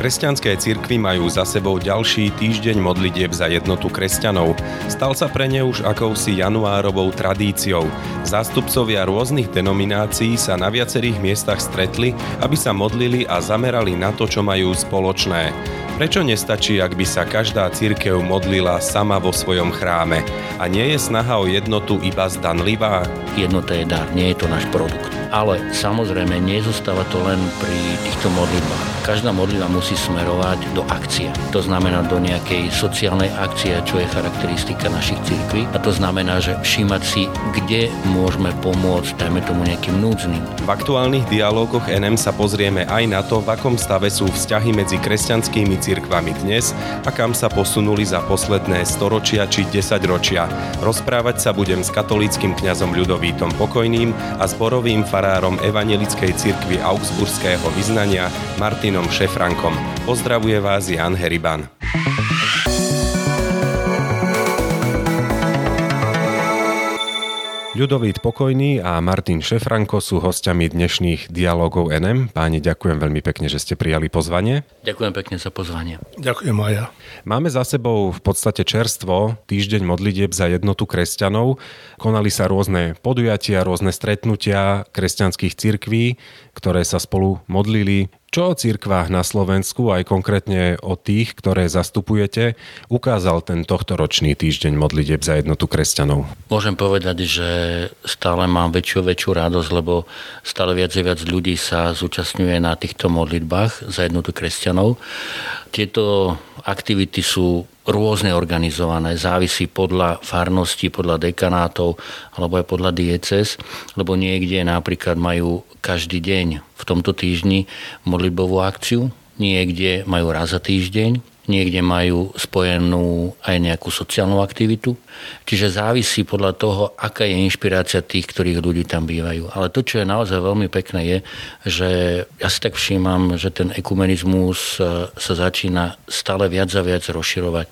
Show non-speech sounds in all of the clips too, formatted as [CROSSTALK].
Kresťanské cirkvy majú za sebou ďalší týždeň modlitieb za jednotu kresťanov. Stal sa pre ne už akousi januárovou tradíciou. Zástupcovia rôznych denominácií sa na viacerých miestach stretli, aby sa modlili a zamerali na to, čo majú spoločné. Prečo nestačí, ak by sa každá církev modlila sama vo svojom chráme? A nie je snaha o jednotu iba zdanlivá? Jednota je dar, nie je to náš produkt. Ale samozrejme, nezostáva to len pri týchto modlitbách. Každá modlitba musí smerovať do akcie. To znamená do nejakej sociálnej akcie, čo je charakteristika našich církví. A to znamená, že všímať si, kde môžeme pomôcť, dajme tomu nejakým núdznym. V aktuálnych dialógoch NM sa pozrieme aj na to, v akom stave sú vzťahy medzi kresťanskými cirkvami dnes a kam sa posunuli za posledné storočia či desaťročia. Rozprávať sa budem s katolíckým kňazom Ľudovítom Pokojným a zborovým farárom Evangelickej cirkvi Augsburského vyznania Martin Martinom Šefrankom. Pozdravuje vás Jan Heriban. Ľudovít Pokojný a Martin Šefranko sú hostiami dnešných dialogov NM. Páni, ďakujem veľmi pekne, že ste prijali pozvanie. Ďakujem pekne za pozvanie. Ďakujem Maja. Máme za sebou v podstate čerstvo týždeň modlitieb za jednotu kresťanov. Konali sa rôzne podujatia, rôzne stretnutia kresťanských cirkví, ktoré sa spolu modlili čo o cirkvách na Slovensku, aj konkrétne o tých, ktoré zastupujete, ukázal ten tohtoročný týždeň modlitieb za jednotu kresťanov? Môžem povedať, že stále mám väčšiu väčšiu radosť, lebo stále viac a viac ľudí sa zúčastňuje na týchto modlitbách za jednotu kresťanov. Tieto aktivity sú rôzne organizované, závisí podľa farnosti, podľa dekanátov alebo aj podľa dieces, lebo niekde napríklad majú každý deň v tomto týždni modlitbovú akciu, niekde majú raz za týždeň, niekde majú spojenú aj nejakú sociálnu aktivitu. Čiže závisí podľa toho, aká je inšpirácia tých, ktorých ľudí tam bývajú. Ale to, čo je naozaj veľmi pekné, je, že ja si tak všímam, že ten ekumenizmus e, sa začína stále viac a viac rozširovať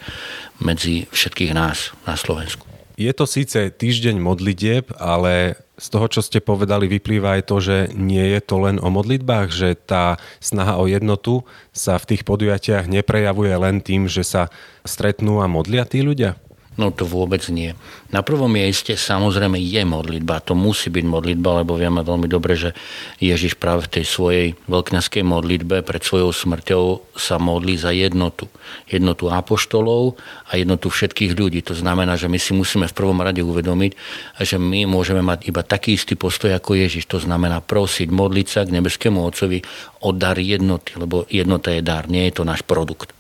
medzi všetkých nás na Slovensku. Je to síce týždeň modlitieb, ale z toho, čo ste povedali, vyplýva aj to, že nie je to len o modlitbách, že tá snaha o jednotu sa v tých podujatiach neprejavuje len tým, že sa stretnú a modlia tí ľudia? No to vôbec nie. Na prvom mieste samozrejme je modlitba. To musí byť modlitba, lebo vieme veľmi dobre, že Ježiš práve v tej svojej veľkňaskej modlitbe pred svojou smrťou sa modlí za jednotu. Jednotu apoštolov a jednotu všetkých ľudí. To znamená, že my si musíme v prvom rade uvedomiť, že my môžeme mať iba taký istý postoj ako Ježiš. To znamená prosiť, modliť sa k nebeskému Otcovi o dar jednoty, lebo jednota je dar, nie je to náš produkt.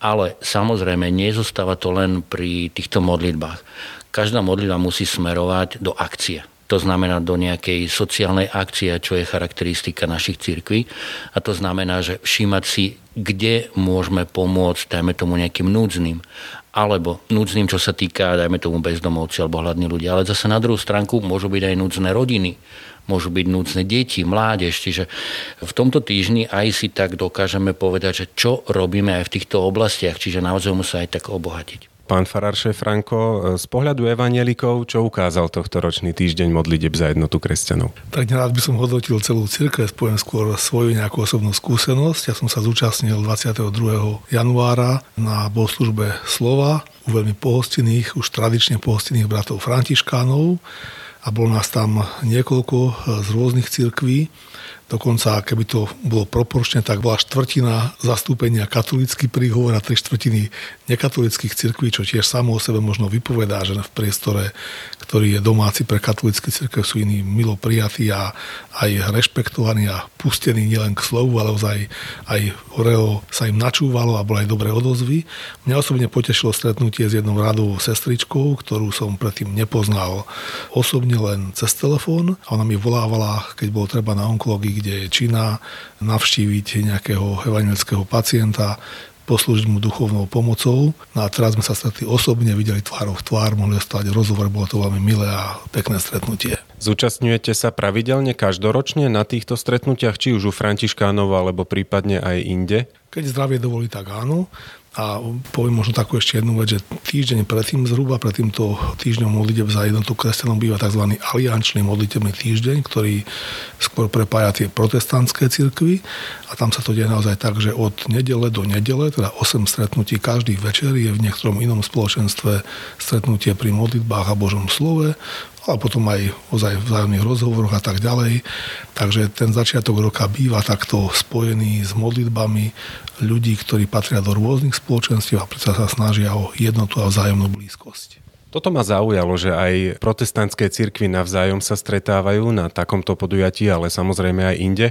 Ale samozrejme, nezostáva to len pri týchto modlitbách. Každá modlitba musí smerovať do akcie. To znamená do nejakej sociálnej akcie, čo je charakteristika našich cirkví. A to znamená, že všímať si, kde môžeme pomôcť, dajme tomu nejakým núdznym alebo núdznym, čo sa týka, dajme tomu bezdomovci alebo hladní ľudia. Ale zase na druhú stránku môžu byť aj núdzne rodiny, môžu byť núdzne deti, mládež. Čiže v tomto týždni aj si tak dokážeme povedať, že čo robíme aj v týchto oblastiach, čiže naozaj sa aj tak obohatiť. Pán Fararše Franko, z pohľadu evanielikov, čo ukázal tohto ročný týždeň modliteb za jednotu kresťanov? Tak nerád by som hodnotil celú církev, poviem skôr svoju nejakú osobnú skúsenosť. Ja som sa zúčastnil 22. januára na bohoslužbe Slova u veľmi pohostinných, už tradične pohostinných bratov Františkánov a bolo nás tam niekoľko z rôznych cirkví. Dokonca, keby to bolo proporčne, tak bola štvrtina zastúpenia katolický príhovor a tri štvrtiny nekatolických cirkví, čo tiež samo o sebe možno vypovedá, že v priestore, ktorý je domáci pre katolický cirkev, sú iní milo prijatí a aj rešpektovaní a pustení nielen k slovu, ale aj, aj horeo sa im načúvalo a bolo aj dobré odozvy. Mňa osobne potešilo stretnutie s jednou radovou sestričkou, ktorú som predtým nepoznal osobne len cez telefón a ona mi volávala, keď bolo treba na onkológii, kde je čina, navštíviť nejakého evangelického pacienta, poslúžiť mu duchovnou pomocou. No a teraz sme sa stretli osobne, videli tvárov v tvár, mohli stať rozhovor, bolo to veľmi milé a pekné stretnutie. Zúčastňujete sa pravidelne každoročne na týchto stretnutiach, či už u Františkánov, alebo prípadne aj inde? Keď zdravie dovolí, tak áno. A poviem možno takú ešte jednu vec, že týždeň predtým zhruba, pred týmto týždňom modlitev za jednotu kresťanom býva tzv. aliančný modlitebný týždeň, ktorý skôr prepája tie protestantské cirkvy a tam sa to deje naozaj tak, že od nedele do nedele, teda 8 stretnutí každý večer je v niektorom inom spoločenstve stretnutie pri modlitbách a Božom slove, a potom aj ozaj v vzájomných rozhovoroch a tak ďalej. Takže ten začiatok roka býva takto spojený s modlitbami ľudí, ktorí patria do rôznych spoločenstiev a predsa sa snažia o jednotu a vzájomnú blízkosť. Toto ma zaujalo, že aj protestantské cirkvy navzájom sa stretávajú na takomto podujatí, ale samozrejme aj inde.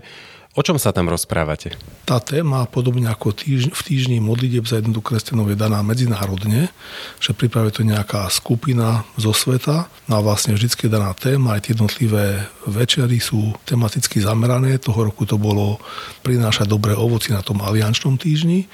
O čom sa tam rozprávate? Tá téma, podobne ako týždň, v týždni modlitieb za jednotu kresťanov je daná medzinárodne, že pripravuje to nejaká skupina zo sveta no a vlastne vždy je daná téma, aj tie jednotlivé večery sú tematicky zamerané. Toho roku to bolo prinášať dobré ovoci na tom aliančnom týždni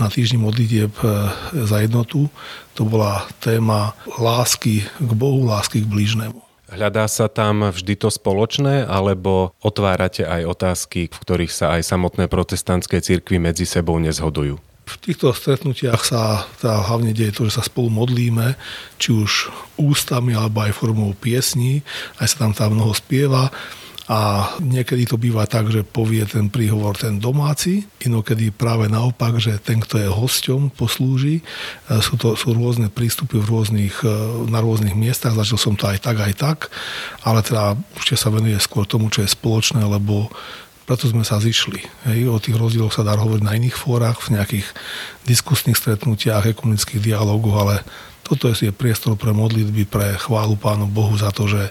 a na týždni modlitieb e, za jednotu to bola téma lásky k Bohu, lásky k blížnemu. Hľadá sa tam vždy to spoločné, alebo otvárate aj otázky, v ktorých sa aj samotné protestantské cirkvy medzi sebou nezhodujú? V týchto stretnutiach sa tá hlavne deje to, že sa spolu modlíme, či už ústami alebo aj formou piesní, aj sa tam tam mnoho spieva a niekedy to býva tak, že povie ten príhovor ten domáci, inokedy práve naopak, že ten, kto je hosťom, poslúži. E, sú to sú rôzne prístupy v rôznych, e, na rôznych miestach, začal som to aj tak, aj tak, ale teda určite sa venuje skôr tomu, čo je spoločné, lebo preto sme sa zišli. Hej, o tých rozdieloch sa dá hovoriť na iných fórach, v nejakých diskusných stretnutiach, ekonomických dialogoch, ale toto je priestor pre modlitby, pre chválu Pánu Bohu za to, že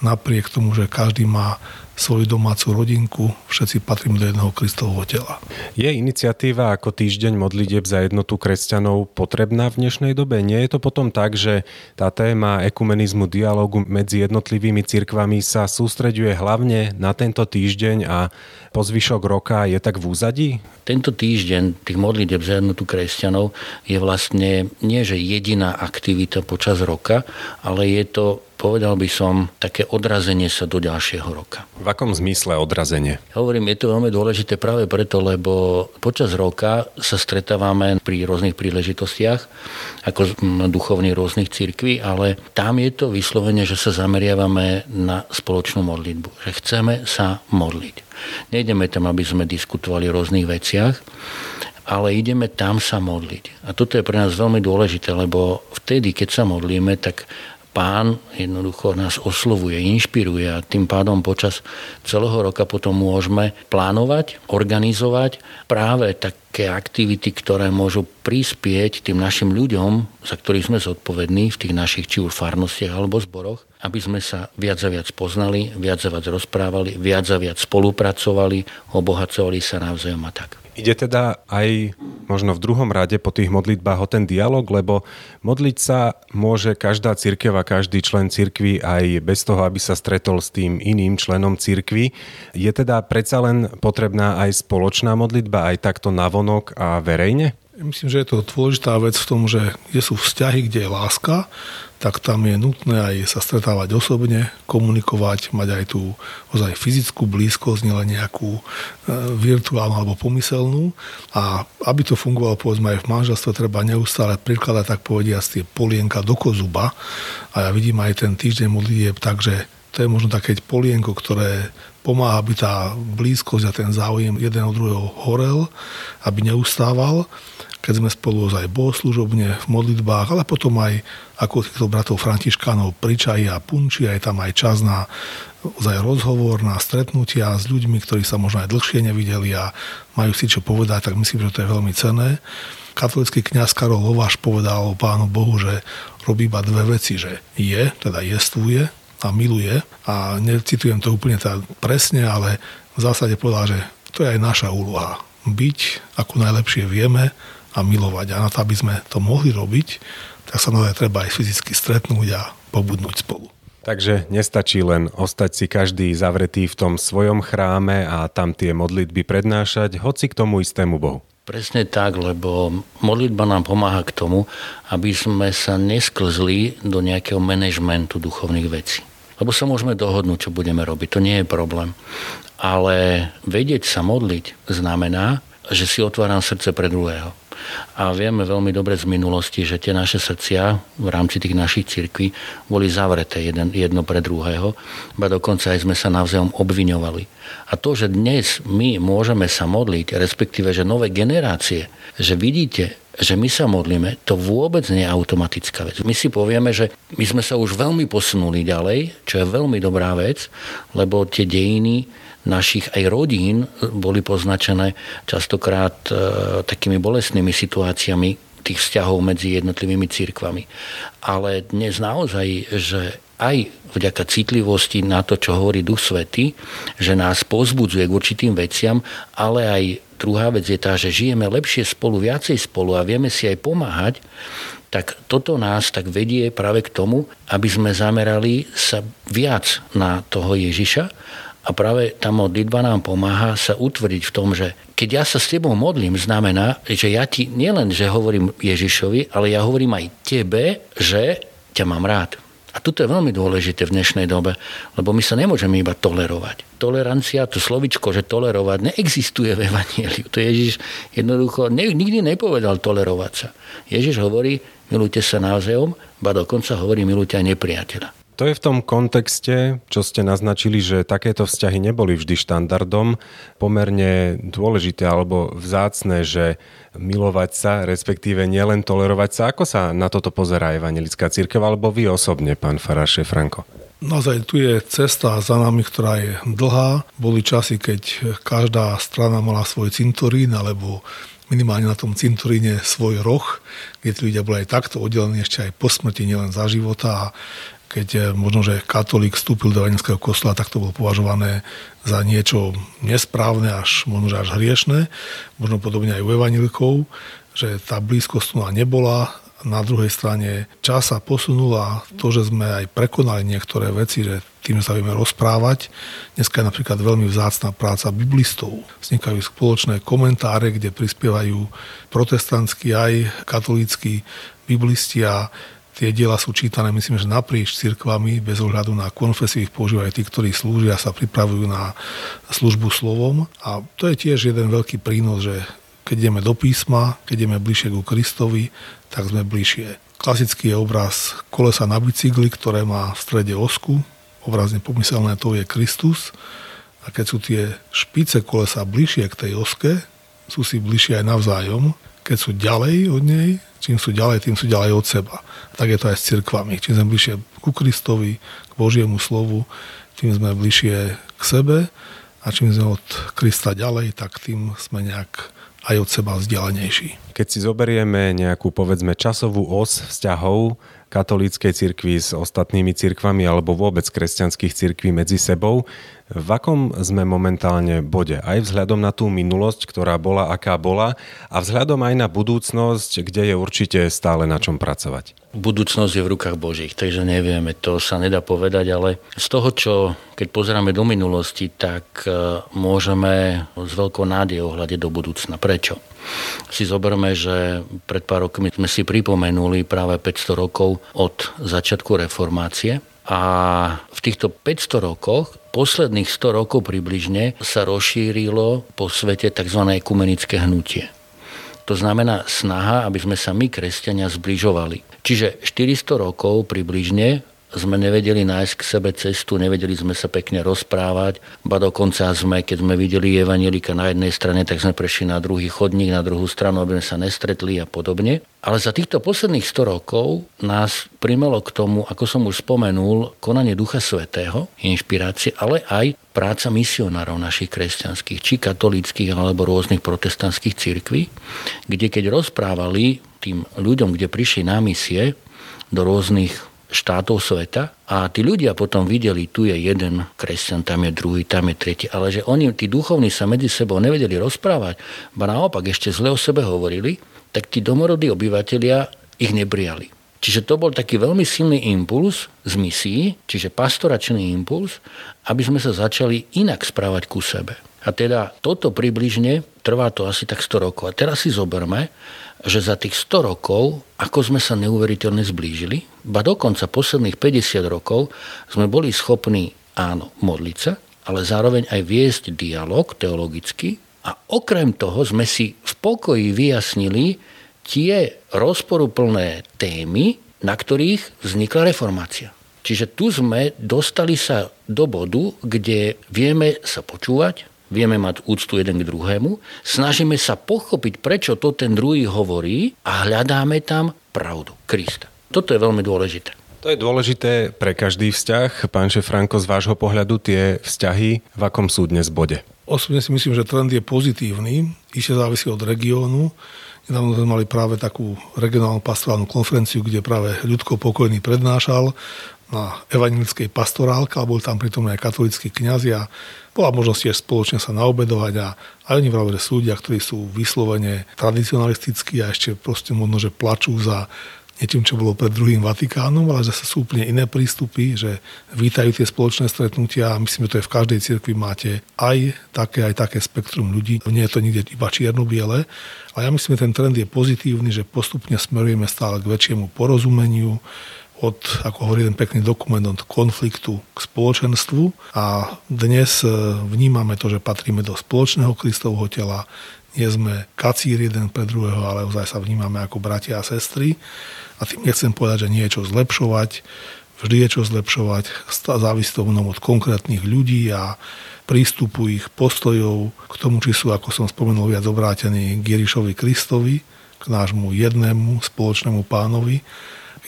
napriek tomu, že každý má svoju domácu rodinku, všetci patríme do jedného Kristovho tela. Je iniciatíva ako týždeň modlitieb za jednotu kresťanov potrebná v dnešnej dobe? Nie je to potom tak, že tá téma ekumenizmu, dialogu medzi jednotlivými cirkvami sa sústreďuje hlavne na tento týždeň a po zvyšok roka je tak v úzadí? Tento týždeň tých modlitieb za jednotu kresťanov je vlastne nie, že jediná aktivita počas roka, ale je to povedal by som, také odrazenie sa do ďalšieho roka. V akom zmysle odrazenie? Hovorím, je to veľmi dôležité práve preto, lebo počas roka sa stretávame pri rôznych príležitostiach, ako duchovní rôznych cirkví, ale tam je to vyslovene, že sa zameriavame na spoločnú modlitbu, že chceme sa modliť. Nejdeme tam, aby sme diskutovali o rôznych veciach, ale ideme tam sa modliť. A toto je pre nás veľmi dôležité, lebo vtedy, keď sa modlíme, tak pán jednoducho nás oslovuje, inšpiruje a tým pádom počas celého roka potom môžeme plánovať, organizovať práve také aktivity, ktoré môžu prispieť tým našim ľuďom, za ktorých sme zodpovední v tých našich či už farnostiach alebo zboroch, aby sme sa viac a viac poznali, viac a viac rozprávali, viac a viac spolupracovali, obohacovali sa navzájom a tak. Ide teda aj možno v druhom rade po tých modlitbách o ten dialog, lebo modliť sa môže každá církev a každý člen cirkvy aj bez toho, aby sa stretol s tým iným členom cirkvy. Je teda predsa len potrebná aj spoločná modlitba, aj takto navonok a verejne? Myslím, že je to dôležitá vec v tom, že kde sú vzťahy, kde je láska, tak tam je nutné aj sa stretávať osobne, komunikovať, mať aj tú ozaj fyzickú blízkosť, nielen nejakú e, virtuálnu alebo pomyselnú. A aby to fungovalo povedzme aj v manželstve, treba neustále prikladať tak povediať tie polienka do kozuba. A ja vidím aj ten týždeň modlitieb tak, že to je možno také polienko, ktoré pomáha, aby tá blízkosť a ten záujem jeden od druhého horel, aby neustával keď sme spolu aj bohoslužobne v modlitbách, ale potom aj ako týchto bratov Františkánov pri čaji a punči, aj tam aj čas na aj rozhovor, na stretnutia s ľuďmi, ktorí sa možno aj dlhšie nevideli a majú si čo povedať, tak myslím, že to je veľmi cenné. Katolický kňaz Karol Lováš povedal o Pánu Bohu, že robí iba dve veci, že je, teda jestvuje a miluje a necitujem to úplne teda presne, ale v zásade povedal, že to je aj naša úloha. Byť, ako najlepšie vieme, a milovať. A na to, aby sme to mohli robiť, tak sa naozaj treba aj fyzicky stretnúť a pobudnúť spolu. Takže nestačí len ostať si každý zavretý v tom svojom chráme a tam tie modlitby prednášať, hoci k tomu istému Bohu. Presne tak, lebo modlitba nám pomáha k tomu, aby sme sa nesklzli do nejakého manažmentu duchovných vecí. Lebo sa môžeme dohodnúť, čo budeme robiť, to nie je problém. Ale vedieť sa modliť znamená, že si otváram srdce pre druhého A vieme veľmi dobre z minulosti, že tie naše srdcia v rámci tých našich cirkví boli zavreté jeden, jedno pre druhého, ba dokonca aj sme sa navzájom obviňovali. A to, že dnes my môžeme sa modliť, respektíve, že nové generácie, že vidíte, že my sa modlíme, to vôbec nie je automatická vec. My si povieme, že my sme sa už veľmi posunuli ďalej, čo je veľmi dobrá vec, lebo tie dejiny našich aj rodín boli poznačené častokrát e, takými bolestnými situáciami tých vzťahov medzi jednotlivými církvami. Ale dnes naozaj, že aj vďaka citlivosti na to, čo hovorí Duch Svety, že nás pozbudzuje k určitým veciam, ale aj druhá vec je tá, že žijeme lepšie spolu, viacej spolu a vieme si aj pomáhať, tak toto nás tak vedie práve k tomu, aby sme zamerali sa viac na toho Ježiša a práve tá modlitba nám pomáha sa utvrdiť v tom, že keď ja sa s tebou modlím, znamená, že ja ti nielen, že hovorím Ježišovi, ale ja hovorím aj tebe, že ťa mám rád. A toto je veľmi dôležité v dnešnej dobe, lebo my sa nemôžeme iba tolerovať. Tolerancia, to slovičko, že tolerovať, neexistuje v Evangeliu. To Ježiš jednoducho ne, nikdy nepovedal tolerovať sa. Ježiš hovorí, milujte sa navzájom, ba dokonca hovorí, milujte aj nepriateľa. To je v tom kontexte, čo ste naznačili, že takéto vzťahy neboli vždy štandardom, pomerne dôležité alebo vzácne, že milovať sa, respektíve nielen tolerovať sa. Ako sa na toto pozerá Evangelická církev, alebo vy osobne, pán Faraše Franko? Naozaj tu je cesta za nami, ktorá je dlhá. Boli časy, keď každá strana mala svoj cintorín alebo minimálne na tom cintoríne svoj roh, kde tí ľudia boli aj takto oddelení ešte aj po smrti, nielen za života a keď eh, možno, že katolík vstúpil do vajenského kostola, tak to bolo považované za niečo nesprávne, až možno, že až hriešné. Možno podobne aj u evanilikov, že tá blízkosť tu nebola. Na druhej strane čas sa posunula to, že sme aj prekonali niektoré veci, že tým, sa vieme rozprávať. Dneska je napríklad veľmi vzácná práca biblistov. Vznikajú spoločné komentáre, kde prispievajú protestantskí aj katolícky biblisti a Tie diela sú čítané, myslím, že naprieč cirkvami, bez ohľadu na konfesiu ich používajú tí, ktorí slúžia, sa pripravujú na službu slovom. A to je tiež jeden veľký prínos, že keď ideme do písma, keď ideme bližšie ku Kristovi, tak sme bližšie. Klasický je obraz kolesa na bicykli, ktoré má v strede osku. Obrazne pomyselné to je Kristus. A keď sú tie špice kolesa bližšie k tej oske, sú si bližšie aj navzájom. Keď sú ďalej od nej, čím sú ďalej, tým sú ďalej od seba. Tak je to aj s cirkvami. Čím sme bližšie ku Kristovi, k Božiemu slovu, tým sme bližšie k sebe a čím sme od Krista ďalej, tak tým sme nejak aj od seba vzdialenejší. Keď si zoberieme nejakú, povedzme, časovú os vzťahov katolíckej cirkvi s ostatnými cirkvami alebo vôbec kresťanských cirkví medzi sebou, v akom sme momentálne bode? Aj vzhľadom na tú minulosť, ktorá bola, aká bola, a vzhľadom aj na budúcnosť, kde je určite stále na čom pracovať. Budúcnosť je v rukách Božích, takže nevieme, to sa nedá povedať, ale z toho, čo keď pozeráme do minulosti, tak e, môžeme s veľkou nádejou hľadiť do budúcna. Prečo? Si zoberme, že pred pár rokmi sme si pripomenuli práve 500 rokov od začiatku reformácie a v týchto 500 rokoch, posledných 100 rokov približne, sa rozšírilo po svete tzv. ekumenické hnutie. To znamená snaha, aby sme sa my, kresťania, zbližovali. Čiže 400 rokov približne sme nevedeli nájsť k sebe cestu, nevedeli sme sa pekne rozprávať, ba dokonca sme, keď sme videli evangelika na jednej strane, tak sme prešli na druhý chodník, na druhú stranu, aby sme sa nestretli a podobne. Ale za týchto posledných 100 rokov nás primelo k tomu, ako som už spomenul, konanie Ducha Svetého, inšpirácie, ale aj práca misionárov našich kresťanských, či katolíckých, alebo rôznych protestantských cirkví, kde keď rozprávali tým ľuďom, kde prišli na misie do rôznych štátov sveta a tí ľudia potom videli, tu je jeden kresťan, tam je druhý, tam je tretí, ale že oni, tí duchovní sa medzi sebou nevedeli rozprávať, ba naopak ešte zle o sebe hovorili, tak tí domorodí obyvateľia ich nebrijali. Čiže to bol taký veľmi silný impuls z misií, čiže pastoračný impuls, aby sme sa začali inak správať ku sebe. A teda toto približne trvá to asi tak 100 rokov. A teraz si zoberme, že za tých 100 rokov, ako sme sa neuveriteľne zblížili, ba dokonca posledných 50 rokov sme boli schopní, áno, modliť sa, ale zároveň aj viesť dialog teologicky a okrem toho sme si v pokoji vyjasnili tie rozporuplné témy, na ktorých vznikla reformácia. Čiže tu sme dostali sa do bodu, kde vieme sa počúvať, vieme mať úctu jeden k druhému, snažíme sa pochopiť, prečo to ten druhý hovorí a hľadáme tam pravdu, Krista. Toto je veľmi dôležité. To je dôležité pre každý vzťah. Pán Franko, z vášho pohľadu tie vzťahy v akom sú dnes bode? Osobne si myslím, že trend je pozitívny. Ešte závisí od regiónu. Nedávno sme mali práve takú regionálnu pastorálnu konferenciu, kde práve ľudko pokojný prednášal na evangelickej pastorálke, ale boli tam pritom aj katolíckí kniazy a bola možnosť tiež spoločne sa naobedovať a aj oni vravili, že sú ľudia, ktorí sú vyslovene tradicionalistickí a ešte proste možno, že plačú za niečím, čo bolo pred druhým Vatikánom, ale že sú úplne iné prístupy, že vítajú tie spoločné stretnutia a myslím, že to je v každej cirkvi máte aj také, aj také spektrum ľudí. Nie je to nikde iba čierno-biele, ale ja myslím, že ten trend je pozitívny, že postupne smerujeme stále k väčšiemu porozumeniu, od, ako hovorí ten pekný dokument, od konfliktu k spoločenstvu. A dnes e, vnímame to, že patríme do spoločného Kristovho tela, nie sme kacíri jeden pre druhého, ale ozaj sa vnímame ako bratia a sestry. A tým nechcem povedať, že nie je čo zlepšovať, vždy je čo zlepšovať, závisí to od konkrétnych ľudí a prístupu ich postojov k tomu, či sú, ako som spomenul, viac obrátení k Ježišovi Kristovi, k nášmu jednému spoločnému pánovi,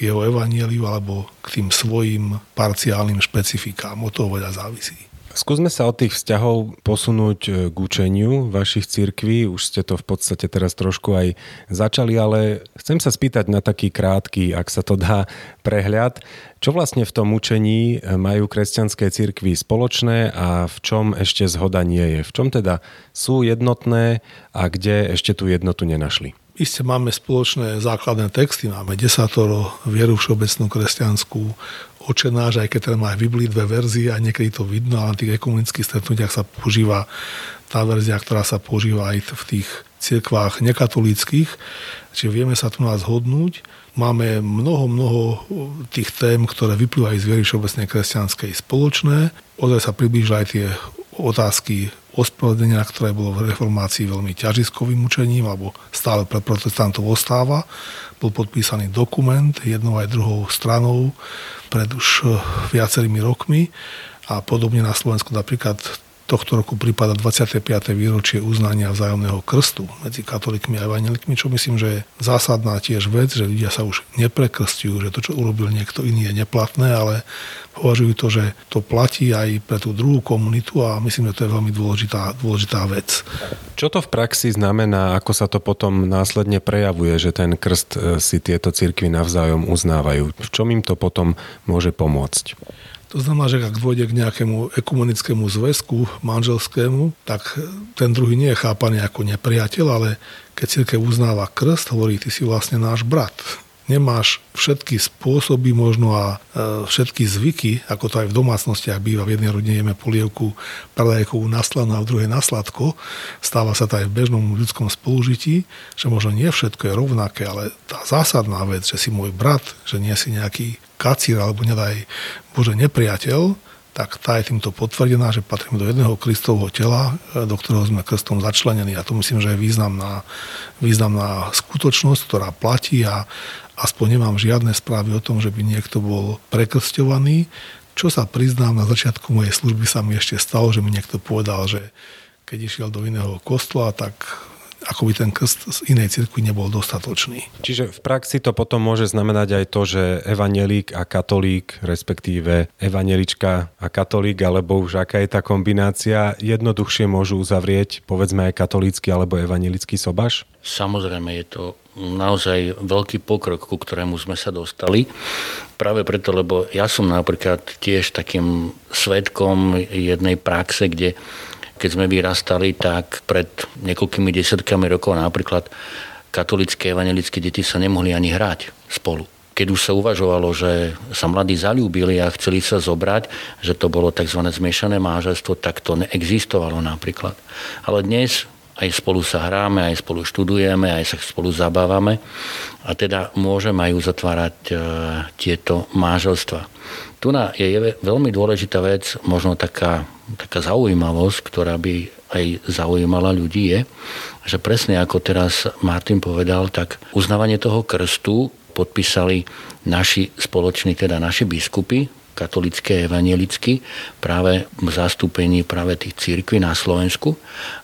jeho evanieliu alebo k tým svojim parciálnym špecifikám. Od toho veľa závisí. Skúsme sa od tých vzťahov posunúť e, k učeniu vašich cirkví. Už ste to v podstate teraz trošku aj začali, ale chcem sa spýtať na taký krátky, ak sa to dá, [LAUGHS] prehľad. Čo vlastne v tom učení e, majú kresťanské cirkvy spoločné a v čom ešte zhoda nie je? V čom teda sú jednotné a kde ešte tú jednotu nenašli? Isté máme spoločné základné texty, máme desatoro, vieru všeobecnú kresťanskú, očenáš, aj keď teda má aj Biblii dve verzie a niekedy to vidno, ale na tých ekumenických stretnutiach sa používa tá verzia, ktorá sa používa aj v tých cirkvách nekatolíckých. Čiže vieme sa tu nás zhodnúť. Máme mnoho, mnoho tých tém, ktoré vyplývajú z viery všeobecnej kresťanskej spoločné. Ozaj sa priblížia aj tie otázky ospravedlnenia, ktoré bolo v reformácii veľmi ťažiskovým učením, alebo stále pre protestantov ostáva. Bol podpísaný dokument jednou aj druhou stranou pred už eh, viacerými rokmi a podobne na Slovensku napríklad tohto roku prípada 25. výročie uznania vzájomného krstu medzi katolíkmi a evangelikmi, čo myslím, že je zásadná tiež vec, že ľudia sa už neprekrstujú, že to, čo urobil niekto iný, je neplatné, ale považujú to, že to platí aj pre tú druhú komunitu a myslím, že to je veľmi dôležitá, dôležitá vec. Čo to v praxi znamená, ako sa to potom následne prejavuje, že ten krst e, si tieto cirkvy navzájom uznávajú? V čom im to potom môže pomôcť? To znamená, že ak dôjde k nejakému ekumenickému zväzku manželskému, tak ten druhý nie je chápaný ako nepriateľ, ale keď církev uznáva krst, hovorí, ty si vlastne náš brat. Nemáš všetky spôsoby možno a e, všetky zvyky, ako to aj v domácnostiach býva, v jednej rodine jeme polievku paradajkovú na a v druhej na sladko, stáva sa to aj v bežnom ľudskom spolužití, že možno nie všetko je rovnaké, ale tá zásadná vec, že si môj brat, že nie si nejaký kacír alebo nedaj Bože nepriateľ, tak tá je týmto potvrdená, že patríme do jedného Kristovho tela, e, do ktorého sme krstom začlenení. A to myslím, že je významná, významná skutočnosť, ktorá platí a, aspoň nemám žiadne správy o tom, že by niekto bol prekrstovaný. Čo sa priznám, na začiatku mojej služby sa mi ešte stalo, že mi niekto povedal, že keď išiel do iného kostola, tak ako by ten krst z inej cirkvi nebol dostatočný. Čiže v praxi to potom môže znamenať aj to, že evanelík a katolík, respektíve evanelička a katolík, alebo už aká je tá kombinácia, jednoduchšie môžu uzavrieť povedzme aj katolícky alebo evanelický sobaš? Samozrejme je to naozaj veľký pokrok, ku ktorému sme sa dostali. Práve preto, lebo ja som napríklad tiež takým svetkom jednej praxe, kde keď sme vyrastali, tak pred niekoľkými desiatkami rokov napríklad katolické evangelické deti sa nemohli ani hrať spolu. Keď už sa uvažovalo, že sa mladí zalúbili a chceli sa zobrať, že to bolo tzv. zmiešané mážestvo, tak to neexistovalo napríklad. Ale dnes aj spolu sa hráme, aj spolu študujeme, aj sa spolu zabávame a teda môžeme aj uzatvárať e, tieto manželstva. Tu je veľmi dôležitá vec, možno taká, taká zaujímavosť, ktorá by aj zaujímala ľudí, je, že presne ako teraz Martin povedal, tak uznávanie toho krstu podpísali naši spoloční, teda naši biskupy, katolické evangelicky, práve v zastúpení práve tých církví na Slovensku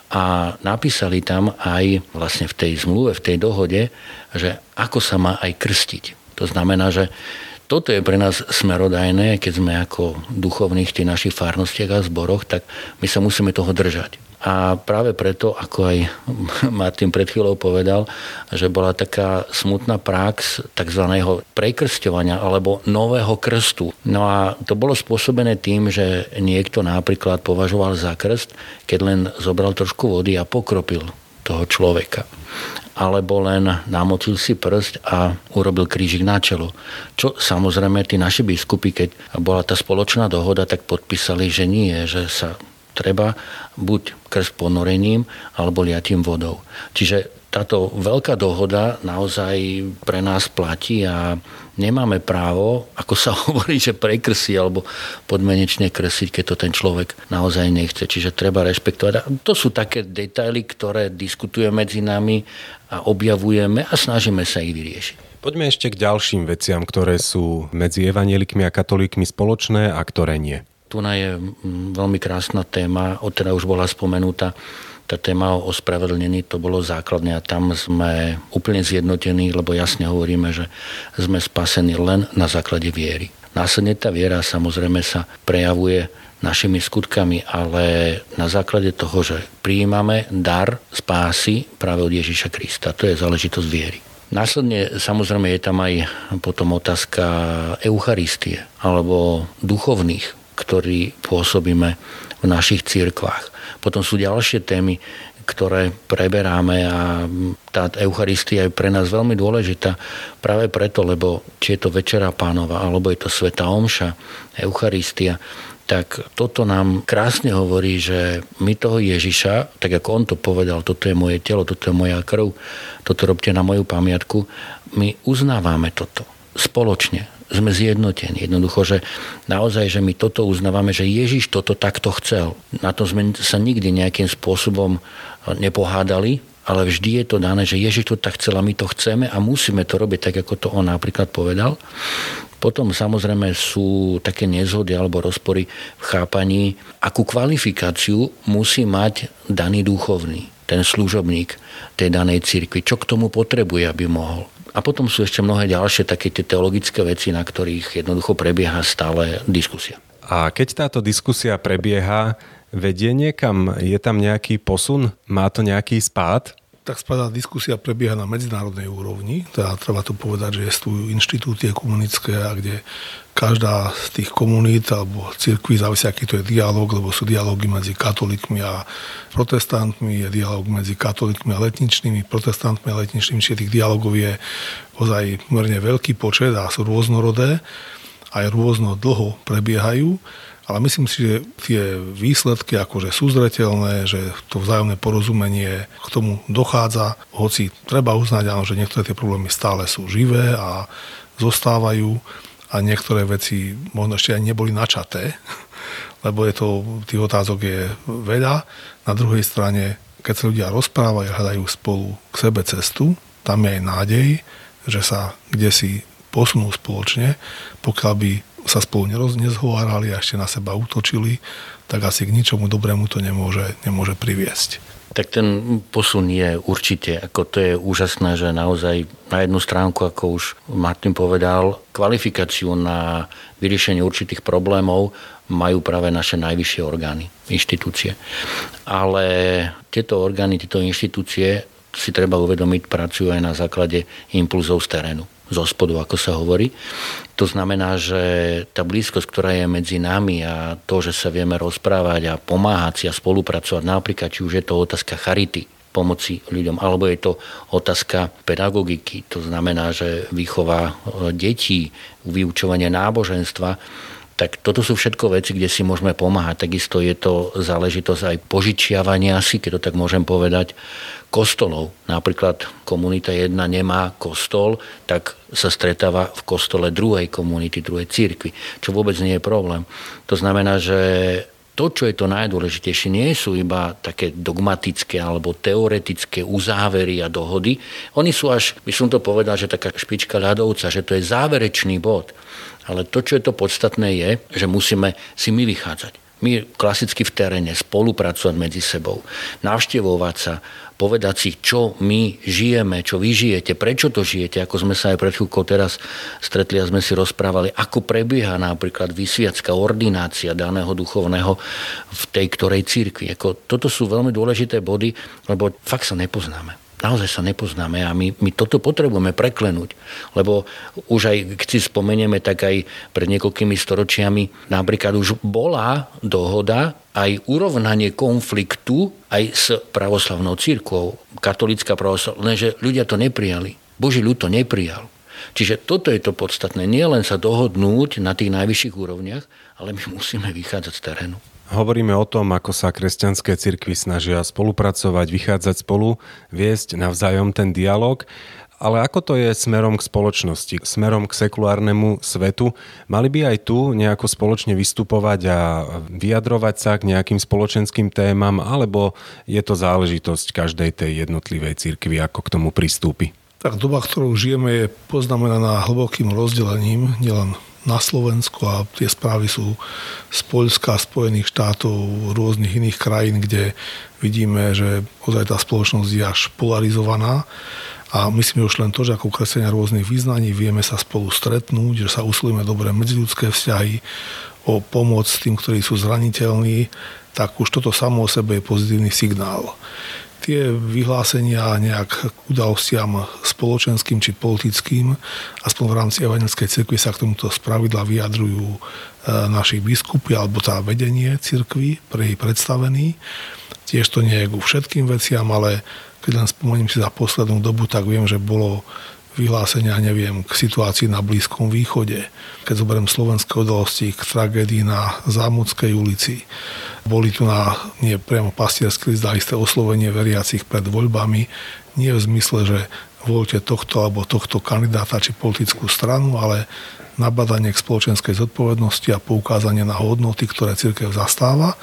a napísali tam aj vlastne v tej zmluve, v tej dohode, že ako sa má aj krstiť. To znamená, že toto je pre nás smerodajné, keď sme ako duchovných v tých našich farnostiach a zboroch, tak my sa musíme toho držať. A práve preto, ako aj [LAUGHS] Martin pred chvíľou povedal, že bola taká smutná prax tzv. prekrsťovania alebo nového krstu. No a to bolo spôsobené tým, že niekto napríklad považoval za krst, keď len zobral trošku vody a pokropil toho človeka alebo len namočil si prst a urobil krížik na čelo. Čo samozrejme tí naši biskupy, keď bola tá spoločná dohoda, tak podpísali, že nie, že sa treba buď krst ponorením alebo liatím vodou. Čiže táto veľká dohoda naozaj pre nás platí a nemáme právo, ako sa [LAUGHS] hovorí, že prekrsí alebo podmenečne krsiť, keď to ten človek naozaj nechce. Čiže treba rešpektovať. A to sú také detaily, ktoré diskutujeme medzi nami a objavujeme a snažíme sa ich vyriešiť. Poďme ešte k ďalším veciam, ktoré sú medzi evanielikmi a katolíkmi spoločné a ktoré nie. Tu je veľmi krásna téma, od teda už bola spomenutá tá téma o ospravedlnení, to bolo základné a tam sme úplne zjednotení, lebo jasne hovoríme, že sme spasení len na základe viery. Následne tá viera samozrejme sa prejavuje našimi skutkami, ale na základe toho, že prijímame dar spásy práve od Ježiša Krista. To je záležitosť viery. Následne samozrejme je tam aj potom otázka Eucharistie alebo duchovných ktorí pôsobíme v našich cirkvách. Potom sú ďalšie témy, ktoré preberáme a tá Eucharistia je pre nás veľmi dôležitá práve preto, lebo či je to Večera pánova, alebo je to Sveta Omša, Eucharistia, tak toto nám krásne hovorí, že my toho Ježiša, tak ako on to povedal, toto je moje telo, toto je moja krv, toto robte na moju pamiatku, my uznávame toto spoločne sme zjednotení. Jednoducho, že naozaj, že my toto uznávame, že Ježiš toto takto chcel. Na to sme sa nikdy nejakým spôsobom nepohádali, ale vždy je to dané, že Ježiš to tak chcel a my to chceme a musíme to robiť tak, ako to on napríklad povedal. Potom samozrejme sú také nezhody alebo rozpory v chápaní, akú kvalifikáciu musí mať daný duchovný, ten služobník tej danej cirkvi. Čo k tomu potrebuje, aby mohol. A potom sú ešte mnohé ďalšie také tie teologické veci, na ktorých jednoducho prebieha stále diskusia. A keď táto diskusia prebieha, vedie niekam? Je tam nejaký posun? Má to nejaký spád? Tak spadá diskusia prebieha na medzinárodnej úrovni. Teda treba tu povedať, že sú inštitúcie komunické, a kde každá z tých komunít alebo cirkví závisí, aký to je dialog, lebo sú dialógy medzi katolíkmi a protestantmi, je dialog medzi katolíkmi a letničnými, protestantmi a letničnými, čiže tých dialogov je ozaj merne veľký počet a sú rôznorodé, aj rôzno dlho prebiehajú ale myslím si, že tie výsledky akože sú zretelné, že to vzájomné porozumenie k tomu dochádza, hoci treba uznať, áno, že niektoré tie problémy stále sú živé a zostávajú a niektoré veci možno ešte aj neboli načaté, [LAUGHS] lebo je to, tých otázok je veľa. Na druhej strane, keď sa ľudia rozprávajú, hľadajú spolu k sebe cestu, tam je aj nádej, že sa kde si posunú spoločne, pokiaľ by sa spolu nezhovárali a ešte na seba útočili, tak asi k ničomu dobrému to nemôže, nemôže priviesť. Tak ten posun je určite, ako to je úžasné, že naozaj na jednu stránku, ako už Martin povedal, kvalifikáciu na vyriešenie určitých problémov majú práve naše najvyššie orgány, inštitúcie. Ale tieto orgány, tieto inštitúcie si treba uvedomiť, pracujú aj na základe impulzov z terénu zo spodu, ako sa hovorí. To znamená, že tá blízkosť, ktorá je medzi nami a to, že sa vieme rozprávať a pomáhať si a spolupracovať, napríklad či už je to otázka charity, pomoci ľuďom, alebo je to otázka pedagogiky, to znamená, že výchova e, detí, vyučovanie náboženstva, Tak toto sú všetko veci, kde si môžeme pomáhať. Takisto je to záležitosť aj požičiavania si, keď to tak môžem povedať, kostolov. Napríklad komunita jedna nemá kostol, tak sa stretáva v kostole druhej komunity, druhej církvy, čo vôbec nie je problém. To znamená, že to, čo je to najdôležitejšie, nie sú iba také dogmatické alebo teoretické uzávery a dohody. Oni sú až, by som to povedal, že taká špička ľadovca, že to je záverečný bod. Ale to, čo je to podstatné, je, že musíme si my vychádzať. My klasicky v teréne spolupracovať medzi sebou, navštevovať sa, povedať si, čo my žijeme, čo vy žijete, prečo to žijete, ako sme sa aj pred chvíľkou teraz stretli a sme si rozprávali, ako prebieha napríklad vysviacká ordinácia daného duchovného v tej ktorej církvi. Ako, toto sú veľmi dôležité body, lebo fakt sa nepoznáme naozaj sa nepoznáme a my, my toto potrebujeme preklenúť. Lebo už aj, keď si spomenieme, tak aj pred niekoľkými storočiami napríklad už bola dohoda aj urovnanie konfliktu aj s pravoslavnou církvou, katolická pravoslavná, že ľudia to neprijali. Boží ľud to neprijal. Čiže toto je to podstatné. Nie len sa dohodnúť na tých najvyšších úrovniach, ale my musíme vychádzať z terénu. Hovoríme o tom, ako sa kresťanské cirkvy snažia spolupracovať, vychádzať spolu, viesť navzájom ten dialog. Ale ako to je smerom k spoločnosti, smerom k sekulárnemu svetu? Mali by aj tu nejako spoločne vystupovať a vyjadrovať sa k nejakým spoločenským témam, alebo je to záležitosť každej tej jednotlivej cirkvi, ako k tomu pristúpi? Tak doba, ktorú žijeme, je poznamenaná hlbokým rozdelením, nielen na Slovensku a tie správy sú z Poľska, Spojených štátov, rôznych iných krajín, kde vidíme, že ozaj tá spoločnosť je až polarizovaná. A myslím už len to, že ako kresenia rôznych význaní vieme sa spolu stretnúť, že sa usilujeme dobré medziľudské vzťahy, o pomoc tým, ktorí sú zraniteľní, tak už toto samo o sebe je pozitívny signál tie vyhlásenia nejak k udalostiam spoločenským či politickým, aspoň v rámci evangelickej cirkvi sa k tomuto spravidla vyjadrujú e, naši biskupy alebo tá vedenie cirkvi pre jej predstavený. Tiež to nie je ku všetkým veciam, ale keď len spomeniem si za poslednú dobu, tak viem, že bolo vyhlásenia, neviem, k situácii na Blízkom východe. Keď zoberiem slovenské udalosti k tragédii na Zámudskej ulici, boli tu na nie priamo pastierský list isté oslovenie veriacich pred voľbami, nie v zmysle, že voľte tohto alebo tohto kandidáta či politickú stranu, ale nabadanie k spoločenskej zodpovednosti a poukázanie na hodnoty, ktoré církev zastáva.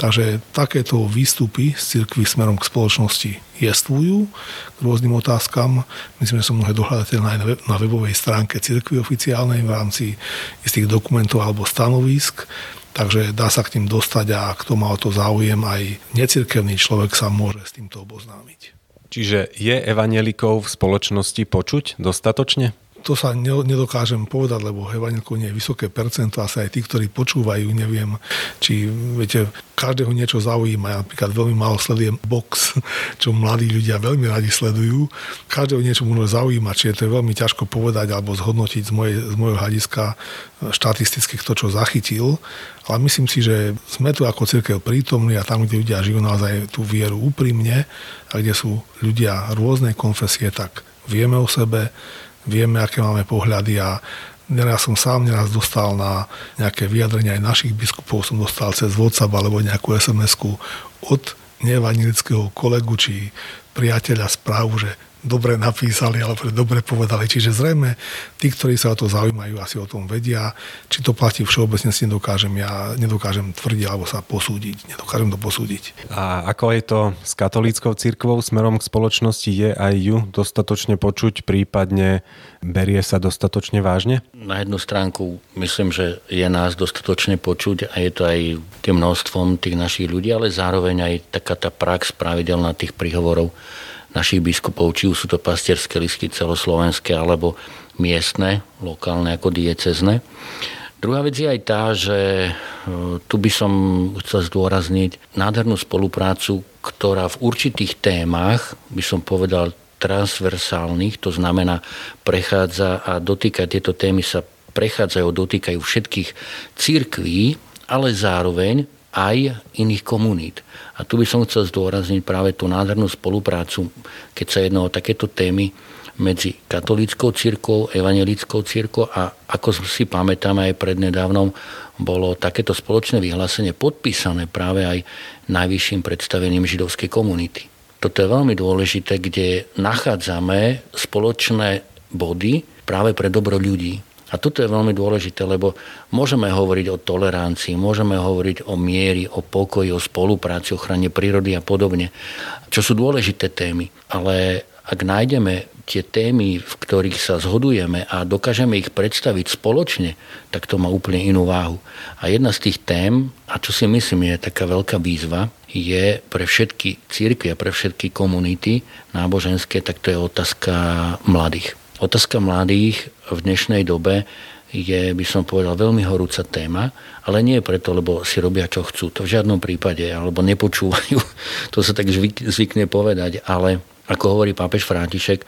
Takže takéto výstupy z cirkvy smerom k spoločnosti jestvujú k rôznym otázkam. Myslím, že sú mnohé dohľadateľné aj na webovej stránke cirkvy oficiálnej v rámci istých dokumentov alebo stanovisk. Takže dá sa k tým dostať a kto má o to záujem, aj necirkevný človek sa môže s týmto oboznámiť. Čiže je evanelikov v spoločnosti počuť dostatočne? To sa nedokážem povedať, lebo evanilkov nie je vysoké percento, asi aj tí, ktorí počúvajú, neviem, či viete, každého niečo zaujíma. Ja napríklad veľmi málo sledujem box, [LAUGHS] čo mladí ľudia veľmi radi sledujú. Každého niečo možno zaujíma, či je to veľmi ťažko povedať alebo zhodnotiť z, moje, z mojho hľadiska štatisticky to, čo zachytil. Ale myslím si, že sme tu ako církev prítomní a tam, kde ľudia žijú naozaj tú vieru úprimne a kde sú ľudia rôznej konfesie, tak vieme o sebe, vieme, aké máme pohľady a ja som sám neraz dostal na nejaké vyjadrenia aj našich biskupov, som dostal cez WhatsApp alebo nejakú sms od nevanilického kolegu či priateľa správu, že dobre napísali alebo dobre povedali. Čiže zrejme tí, ktorí sa o to zaujímajú, asi o tom vedia. Či to platí všeobecne, si nedokážem ja nedokážem tvrdiť alebo sa posúdiť. Nedokážem to posúdiť. A ako je to s katolíckou cirkvou smerom k spoločnosti? Je aj ju dostatočne počuť, prípadne berie sa dostatočne vážne? Na jednu stránku myslím, že je nás dostatočne počuť a je to aj tým množstvom tých našich ľudí, ale zároveň aj taká tá prax pravidelná tých príhovorov našich biskupov, či už sú to pastierské listy celoslovenské alebo miestne, lokálne ako diecezne. Druhá vec je aj tá, že e, tu by som chcel zdôrazniť nádhernú spoluprácu, ktorá v určitých témach, by som povedal, transversálnych, to znamená prechádza a dotýka, tieto témy sa prechádzajú, dotýkajú všetkých církví, ale zároveň aj iných komunít. A tu by som chcel zdôrazniť práve tú nádhernú spoluprácu, keď sa jedná o takéto témy medzi katolíckou církou, evangelickou církou a ako si pamätáme aj prednedávnom, bolo takéto spoločné vyhlásenie podpísané práve aj najvyšším predstaveným židovskej komunity. Toto je veľmi dôležité, kde nachádzame spoločné body práve pre dobro ľudí. A toto je veľmi dôležité, lebo môžeme hovoriť o tolerancii, môžeme hovoriť o miery, o pokoji, o spolupráci, ochrane prírody a podobne, čo sú dôležité témy. Ale ak nájdeme tie témy, v ktorých sa zhodujeme a dokážeme ich predstaviť spoločne, tak to má úplne inú váhu. A jedna z tých tém, a čo si myslím je taká veľká výzva, je pre všetky církvy a pre všetky komunity náboženské, tak to je otázka mladých. Otázka mladých v dnešnej dobe je, by som povedal, veľmi horúca téma, ale nie preto, lebo si robia, čo chcú. To v žiadnom prípade, alebo nepočúvajú. [LAUGHS] To sa tak zvyk, zvykne povedať, ale ako hovorí pápež František,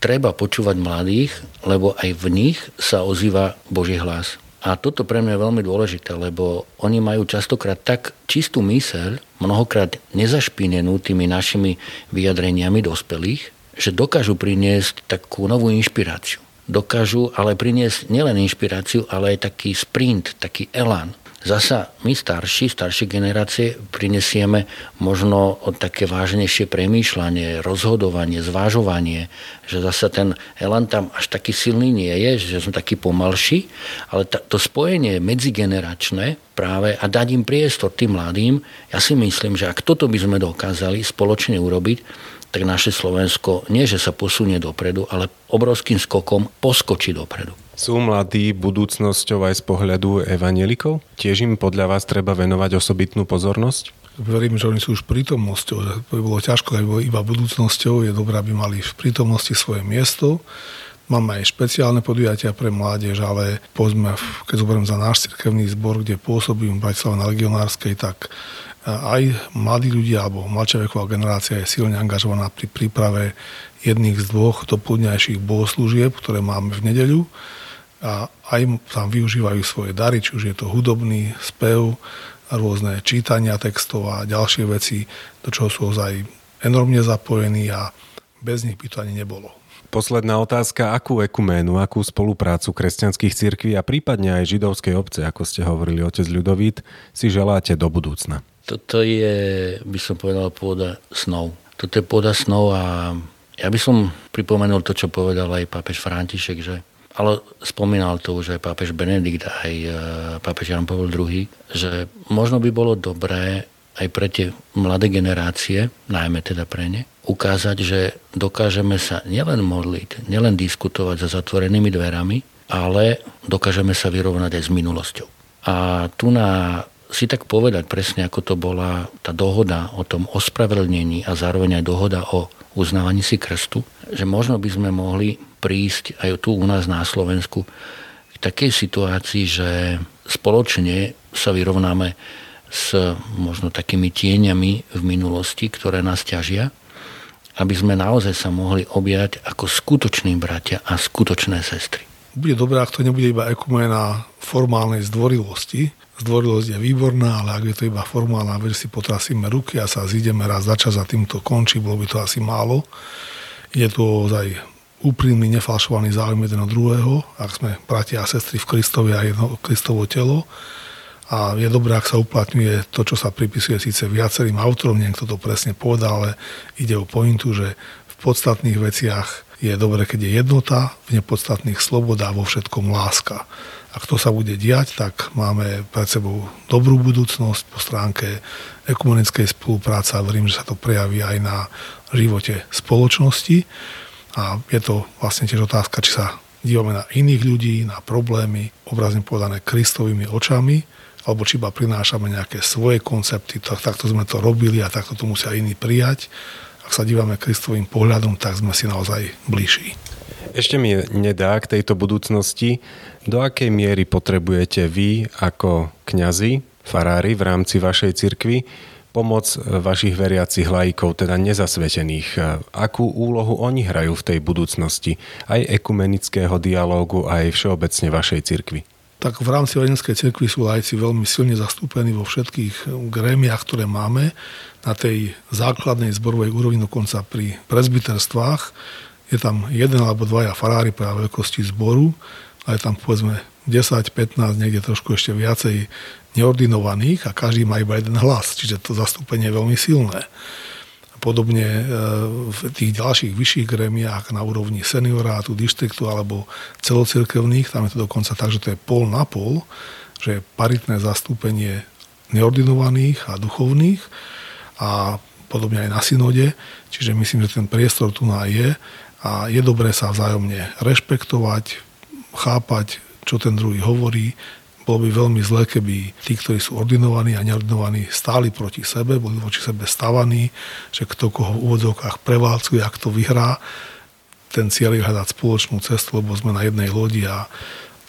treba počúvať mladých, lebo aj v nich sa ozýva Boží hlas. A toto pre mňa je veľmi dôležité, lebo oni majú častokrát tak čistú myseľ, mnohokrát nezašpinenú tými našimi vyjadreniami dospelých, že dokážu priniesť takú novú inšpiráciu. Dokážu ale priniesť nielen inšpiráciu, ale aj taký sprint, taký elán. Zasa my starší, staršie generácie prinesieme možno také vážnejšie premýšľanie, rozhodovanie, zvážovanie, že zasa ten elan tam až taký silný nie je, že sme taký pomalší, ale to spojenie medzigeneračné práve a dať im priestor tým mladým, ja si myslím, že ak toto by sme dokázali spoločne urobiť, tak naše Slovensko nie, že sa posunie dopredu, ale obrovským skokom poskočí dopredu. Sú mladí budúcnosťou aj z pohľadu evanielikov? Tiež im podľa vás treba venovať osobitnú pozornosť? Verím, že oni sú už prítomnosťou, že by bolo ťažko aj iba budúcnosťou, je dobré, aby mali v prítomnosti svoje miesto. Máme aj špeciálne podujatia pre mládež, ale povedzme, keď zoberiem za náš cirkevný zbor, kde pôsobím v Bratislave na legionárskej, tak aj mladí ľudia alebo mladšia veková generácia je silne angažovaná pri príprave jedných z dvoch dopoludňajších bohoslúžieb, ktoré máme v nedeľu a aj tam využívajú svoje dary, či už je to hudobný spev, rôzne čítania textov a ďalšie veci, do čoho sú ozaj enormne zapojení a bez nich by to ani nebolo. Posledná otázka, akú ekuménu, akú spoluprácu kresťanských cirkví a prípadne aj židovskej obce, ako ste hovorili, otec Ľudovít, si želáte do budúcna? Toto je, by som povedal, pôda snov. Toto je pôda snov a ja by som pripomenul to, čo povedal aj pápež František, že ale spomínal to už aj pápež Benedikt, aj e, pápež Jan Pavel II, že možno by bolo dobré aj pre tie mladé generácie, najmä teda pre ne, ukázať, že dokážeme sa nielen modliť, nielen diskutovať za zatvorenými dverami, ale dokážeme sa vyrovnať aj s minulosťou. A tu na si tak povedať presne, ako to bola tá dohoda o tom ospravedlnení a zároveň aj dohoda o uznávaní si krstu, že možno by sme mohli prísť aj tu u nás na Slovensku k takej situácii, že spoločne sa vyrovnáme s možno takými tieňami v minulosti, ktoré nás ťažia, aby sme naozaj sa mohli objať ako skutoční bratia a skutočné sestry. Bude dobré, ak to nebude iba ekumena formálnej zdvorilosti, zdvorilosť je výborná, ale ak je to iba formálna vec, si potrasíme ruky a sa zídeme raz za čas a týmto končí, bolo by to asi málo. Je to ozaj úprimný, nefalšovaný záujem jeden od druhého, ak sme bratia a sestry v Kristovi a jedno Kristovo telo. A je dobré, ak sa uplatňuje to, čo sa pripisuje síce viacerým autorom, neviem, kto to presne povedal, ale ide o pointu, že v podstatných veciach je dobré, keď je jednota, v nepodstatných sloboda a vo všetkom láska. Ak to sa bude diať, tak máme pred sebou dobrú budúcnosť po stránke ekumenickej spolupráce a verím, že sa to prejaví aj na živote spoločnosti. A je to vlastne tiež otázka, či sa dívame na iných ľudí, na problémy, obrazne povedané kristovými očami, alebo či iba prinášame nejaké svoje koncepty, tak, takto sme to robili a takto to musia iní prijať. Ak sa dívame kristovým pohľadom, tak sme si naozaj bližší. Ešte mi nedá k tejto budúcnosti, do akej miery potrebujete vy ako kňazi, farári v rámci vašej cirkvi pomoc vašich veriacich lajkov, teda nezasvetených. Akú úlohu oni hrajú v tej budúcnosti, aj ekumenického dialógu, aj všeobecne vašej cirkvi? tak v rámci Vadenskej cirkvi sú lajci veľmi silne zastúpení vo všetkých grémiach, ktoré máme. Na tej základnej zborovej úrovni dokonca pri prezbiterstvách je tam jeden alebo dvaja farári pre veľkosti zboru, ale je tam povedzme 10, 15, niekde trošku ešte viacej neordinovaných a každý má iba jeden hlas, čiže to zastúpenie je veľmi silné. Podobne e, v tých ďalších vyšších gremiách na úrovni seniorátu, dištriktu alebo celocirkevných, tam je to dokonca tak, že to je pol na pol, že je paritné zastúpenie neordinovaných a duchovných a podobne aj na synode, čiže myslím, že ten priestor tu je a je dobré sa vzájomne rešpektovať, chápať, čo ten druhý hovorí, bolo by veľmi zlé, keby tí, ktorí sú ordinovaní a neordinovaní, stáli proti sebe, boli voči sebe stavaní, že kto koho v úvodzovkách prevalcuje a kto vyhrá. Ten cieľ je hľadať spoločnú cestu, lebo sme na jednej lodi a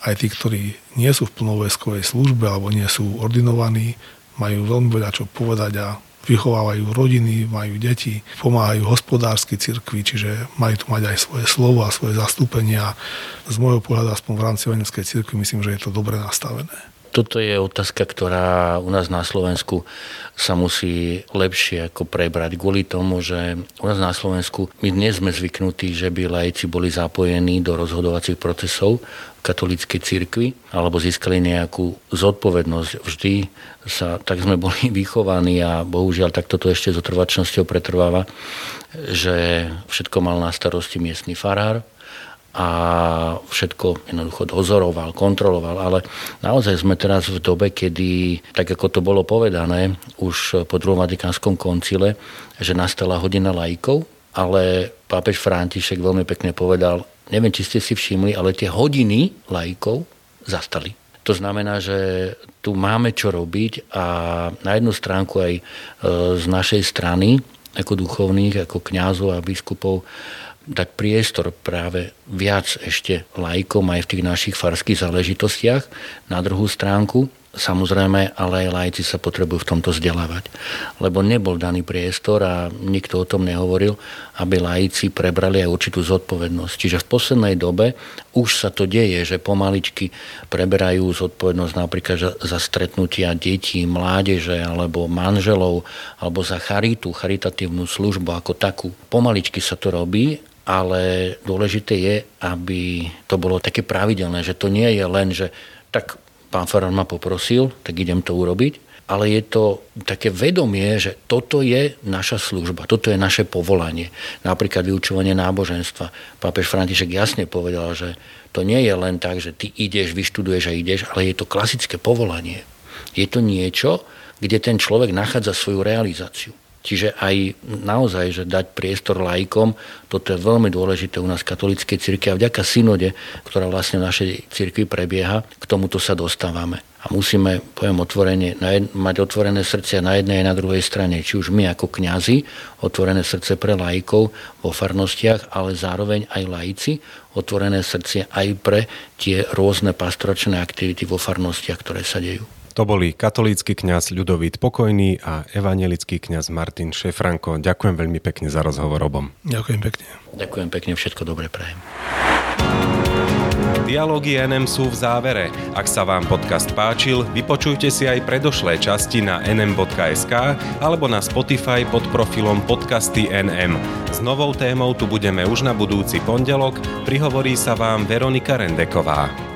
aj tí, ktorí nie sú v plnovojskovej službe alebo nie sú ordinovaní, majú veľmi veľa čo povedať a vychovávajú rodiny, majú deti, pomáhajú hospodársky cirkvi, čiže majú tu mať aj svoje slovo a svoje zastúpenia. Z môjho pohľadu, aspoň v rámci Vaneckej cirkvi, myslím, že je to dobre nastavené. Toto je otázka, ktorá u nás na Slovensku sa musí lepšie ako prebrať kvôli tomu, že u nás na Slovensku my dnes sme zvyknutí, že by laici boli zapojení do rozhodovacích procesov katolíckej cirkvi alebo získali nejakú zodpovednosť. Vždy sa, tak sme boli [LAUGHS] vychovaní a bohužiaľ tak toto ešte s otrvačnosťou pretrváva, že všetko mal na starosti miestny farár, a všetko jednoducho dozoroval, kontroloval, ale naozaj sme teraz v dobe, kedy, tak ako to bolo povedané už po druhom Vatikánskom koncile, že nastala hodina lajkov, ale pápež František veľmi pekne povedal, neviem, či ste si všimli, ale tie hodiny lajkov zastali. To znamená, že tu máme čo robiť a na jednu stránku aj e, z našej strany, ako duchovných, ako kňazov a biskupov, dať priestor práve viac ešte lajkom aj v tých našich farských záležitostiach. Na druhú stránku Samozrejme, ale aj lajci sa potrebujú v tomto vzdelávať. Lebo nebol daný priestor a nikto o tom nehovoril, aby lajci prebrali aj určitú zodpovednosť. Čiže v poslednej dobe už sa to deje, že pomaličky preberajú zodpovednosť napríklad za stretnutia detí, mládeže alebo manželov alebo za charitu, charitatívnu službu ako takú. Pomaličky sa to robí ale dôležité je, aby to bolo také pravidelné, že to nie je len, že tak pán Farár ma poprosil, tak idem to urobiť, ale je to také vedomie, že toto je naša služba, toto je naše povolanie. Napríklad vyučovanie náboženstva. Pápež František jasne povedal, že to nie je len tak, že ty ideš, vyštuduješ a ideš, ale je to klasické povolanie. Je to niečo, kde ten človek nachádza svoju realizáciu. Čiže aj naozaj, že dať priestor laikom, toto je veľmi dôležité u nás v katolíckej cirkvi a vďaka synode, ktorá vlastne v našej cirkvi prebieha, k tomuto sa dostávame. A musíme, poviem otvorene, mať otvorené srdce na jednej aj na druhej strane. Či už my ako kňazi, otvorené srdce pre laikov vo farnostiach, ale zároveň aj laici, otvorené srdce aj pre tie rôzne pastoračné aktivity vo farnostiach, ktoré sa dejú. To boli katolícky kňaz Ľudovít Pokojný a evangelický kňaz Martin Šefranko. Ďakujem veľmi pekne za rozhovor obom. Ďakujem pekne. Ďakujem pekne, všetko dobre prajem. Dialógy NM sú v závere. Ak sa vám podcast páčil, vypočujte si aj predošlé časti na nm.sk alebo na Spotify pod profilom Podcasty NM. S novou témou tu budeme už na budúci pondelok, prihovorí sa vám Veronika Rendeková.